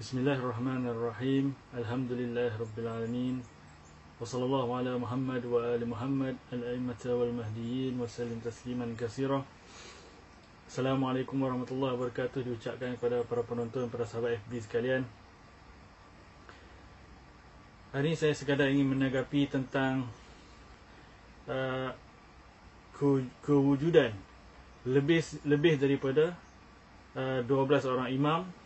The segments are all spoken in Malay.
Bismillahirrahmanirrahim. Alhamdulillahirabbil Wa sallallahu ala Muhammad wa ali Muhammad al-a'immata wal mahdiyyin wa sallim tasliman katsira. Assalamualaikum warahmatullahi wabarakatuh diucapkan kepada para penonton, para sahabat FB sekalian. Hari ini saya sekadar ingin menanggapi tentang uh, kewujudan lebih lebih daripada uh, 12 orang imam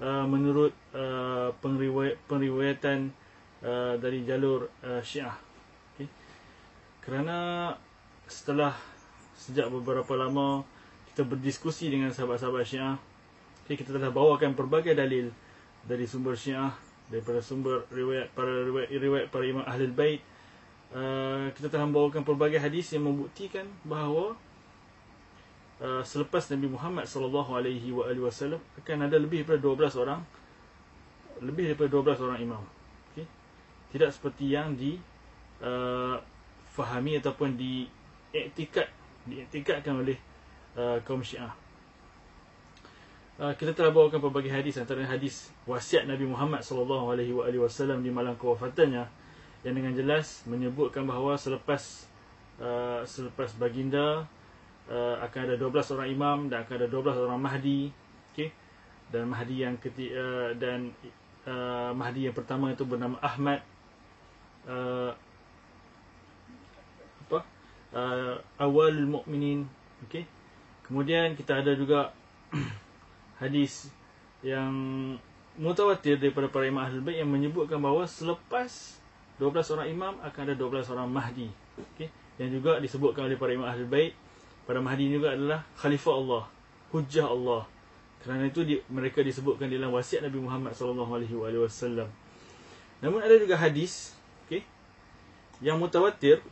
uh, menurut uh, pengriwayat, pengriwayatan uh, dari jalur uh, Syiah. Okay. Kerana setelah sejak beberapa lama kita berdiskusi dengan sahabat-sahabat Syiah, okay, kita telah bawakan pelbagai dalil dari sumber Syiah, daripada sumber riwayat para riwayat, riwayat para imam Ahlul Bait. Uh, kita telah membawakan pelbagai hadis yang membuktikan bahawa uh, selepas Nabi Muhammad sallallahu alaihi wasallam akan ada lebih daripada 12 orang lebih daripada 12 orang imam tidak seperti yang di uh, fahami ataupun di iktikad diiktikadkan oleh uh, kaum Syiah. Uh, kita telah bawakan pelbagai hadis antara hadis wasiat Nabi Muhammad sallallahu alaihi wasallam di malam kewafatannya yang dengan jelas menyebutkan bahawa selepas uh, selepas baginda uh, akan ada 12 orang imam dan akan ada 12 orang mahdi okey? Dan mahdi yang ketiga uh, dan uh, mahdi yang pertama itu bernama Ahmad uh, apa? Uh, awal mukminin okey? Kemudian kita ada juga hadis yang mutawatir daripada para imam ahlul bait yang menyebutkan bahawa selepas 12 orang imam akan ada 12 orang mahdi okey? Yang juga disebutkan oleh para imam ahlul bait pada mahdi juga adalah khalifah Allah hujjah Allah kerana itu di, mereka disebutkan dalam wasiat Nabi Muhammad wasallam namun ada juga hadis yang mutawatir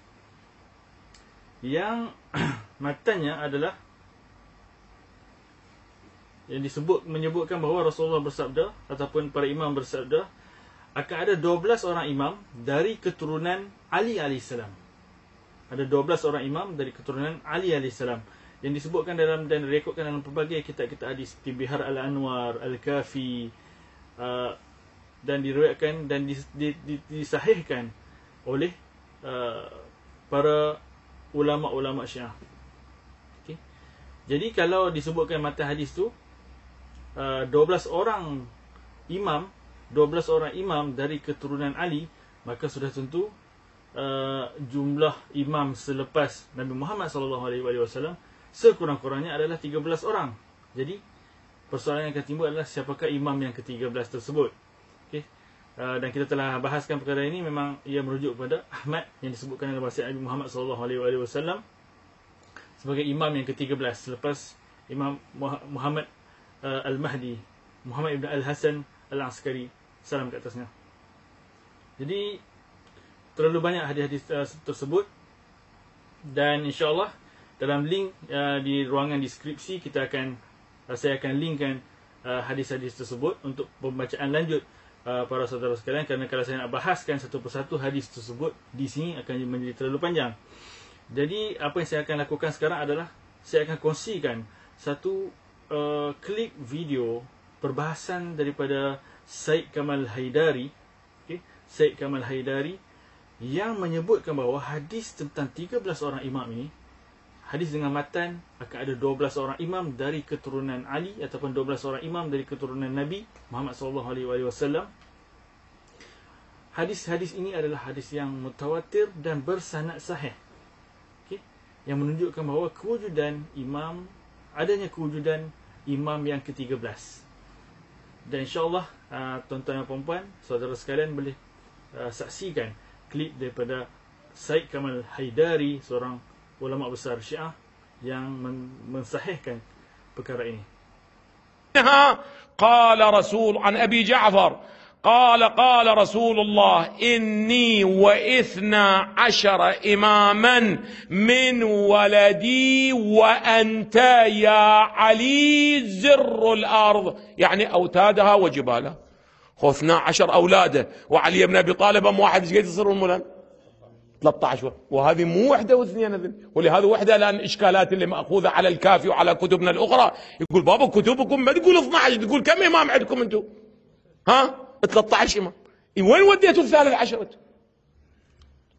yang matanya adalah yang disebut menyebutkan bahawa Rasulullah bersabda ataupun para imam bersabda akan ada 12 orang imam dari keturunan Ali alaihissalam. Ada 12 orang imam dari keturunan Ali alaihissalam yang disebutkan dalam dan direkodkan dalam pelbagai kitab-kitab hadis seperti Bihar al-Anwar, Al-Kafi uh, dan diriwayatkan dan dis, dis, dis, disahihkan oleh Uh, para ulama-ulama Syiah. Okay. Jadi kalau disebutkan mata hadis tu uh, 12 orang imam, 12 orang imam dari keturunan Ali, maka sudah tentu uh, jumlah imam selepas Nabi Muhammad sallallahu alaihi wasallam sekurang-kurangnya adalah 13 orang. Jadi persoalan yang akan timbul adalah siapakah imam yang ke-13 tersebut. Uh, dan kita telah bahaskan perkara ini memang ia merujuk kepada Ahmad yang disebutkan dalam wasiat Nabi Muhammad sallallahu alaihi wasallam sebagai imam yang ke-13 selepas Imam Muhammad uh, Al-Mahdi Muhammad ibn Al-Hasan Al-Askari salam ke atasnya. Jadi terlalu banyak hadis-hadis uh, tersebut dan insya-Allah dalam link uh, di ruangan deskripsi kita akan uh, saya akan linkkan uh, hadis-hadis tersebut untuk pembacaan lanjut uh, para saudara sekalian kerana kalau saya nak bahaskan satu persatu hadis tersebut di sini akan menjadi terlalu panjang. Jadi apa yang saya akan lakukan sekarang adalah saya akan kongsikan satu uh, klip video perbahasan daripada Said Kamal Haidari, okay? Said Kamal Haidari yang menyebutkan bahawa hadis tentang 13 orang imam ini hadis dengan matan akan ada 12 orang imam dari keturunan Ali ataupun 12 orang imam dari keturunan Nabi Muhammad sallallahu alaihi wasallam. Hadis-hadis ini adalah hadis yang mutawatir dan bersanad sahih. Okey, yang menunjukkan bahawa kewujudan imam adanya kewujudan imam yang ke-13. Dan insya-Allah uh, tuan-tuan dan puan-puan, saudara sekalian boleh uh, saksikan klip daripada Said Kamal Haidari seorang ulama besar Syiah yang mensahihkan perkara ini. قال رسول عن ابي جعفر قال قال رسول الله اني واثنا عشر اماما من ولدي وانت يا علي زر الأرض يعني اوتادها وجبالها هو 12 أولاده. وعلي بن أبي طالب أم واحد إيش قد يصيرون مولانا 13 وهذه مو وحدة واثنين أذن. ولهذا وحدة الآن إشكالات اللي مأخوذة على الكافي وعلى كتبنا الأخرى. يقول بابا كتبكم ما تقول 12 تقول كم إمام عندكم أنتم؟ ها؟ 13 إمام. وين وديتوا الثالث عشرة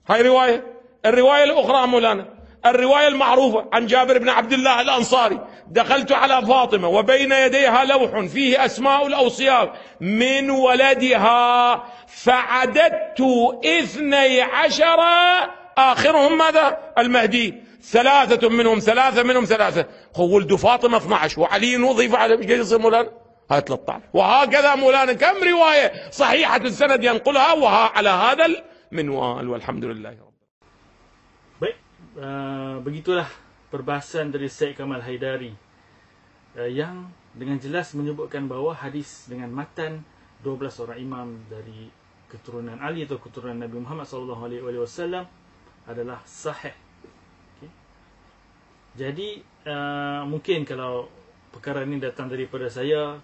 هاي رواية. الرواية الأخرى مولانا. الرواية المعروفة عن جابر بن عبد الله الأنصاري. دخلت على فاطمة وبين يديها لوح فيه أسماء الأوصياء. من ولدها فعددت اثني عشر. آخرهم ماذا؟ المهدي. ثلاثة منهم ثلاثة منهم ثلاثة. هو ولد فاطمة 12 وعلي وظيفة على إيش يصير مولانا؟ هاي 13 وهكذا مولانا. كم رواية صحيحة السند ينقلها وها على هذا المنوال. والحمد لله رب uh, begitulah perbahasan dari Syed Kamal Haidari uh, yang dengan jelas menyebutkan bahawa hadis dengan matan 12 orang imam dari keturunan Ali atau keturunan Nabi Muhammad SAW adalah sahih. Okay. Jadi uh, mungkin kalau perkara ini datang daripada saya,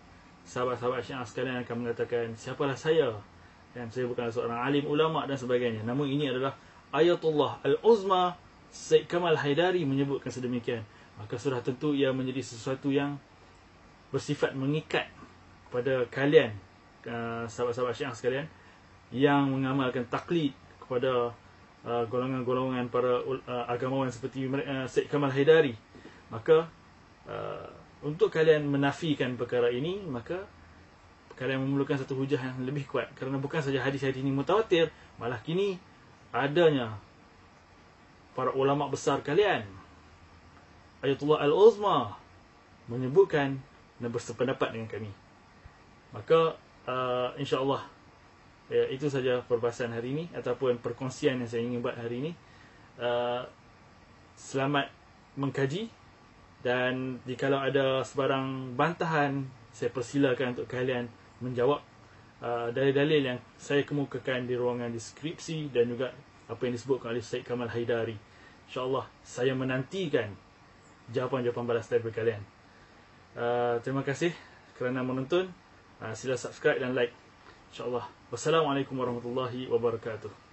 sahabat-sahabat Syiah sekalian akan mengatakan siapalah saya dan saya bukan seorang alim ulama dan sebagainya. Namun ini adalah ayatullah al-uzma Syed Kamal Haidari menyebutkan sedemikian. Maka sudah tentu ia menjadi sesuatu yang bersifat mengikat kepada kalian uh, sahabat-sahabat Syiah sekalian yang mengamalkan taklid kepada uh, golongan-golongan para uh, agamawan seperti Syed Kamal Haidari. Maka untuk kalian menafikan perkara ini maka kalian memerlukan satu hujah yang lebih kuat kerana bukan saja hadis-hadis ini mutawatir malah kini adanya para ulama besar kalian. Ayatullah Al-Uzma menyebutkan dan bersependapat dengan kami. Maka uh, insya-Allah ya, itu saja perbahasan hari ini ataupun perkongsian yang saya ingin buat hari ini. Uh, selamat mengkaji dan jika ada sebarang bantahan saya persilakan untuk kalian menjawab uh, dalil-dalil yang saya kemukakan di ruangan deskripsi dan juga apa yang disebutkan oleh Syed Kamal Haidari. Insyaallah saya menantikan jawapan-jawapan balas daripada kalian. Uh, terima kasih kerana menonton. Uh, sila subscribe dan like. Insyaallah. Wassalamualaikum warahmatullahi wabarakatuh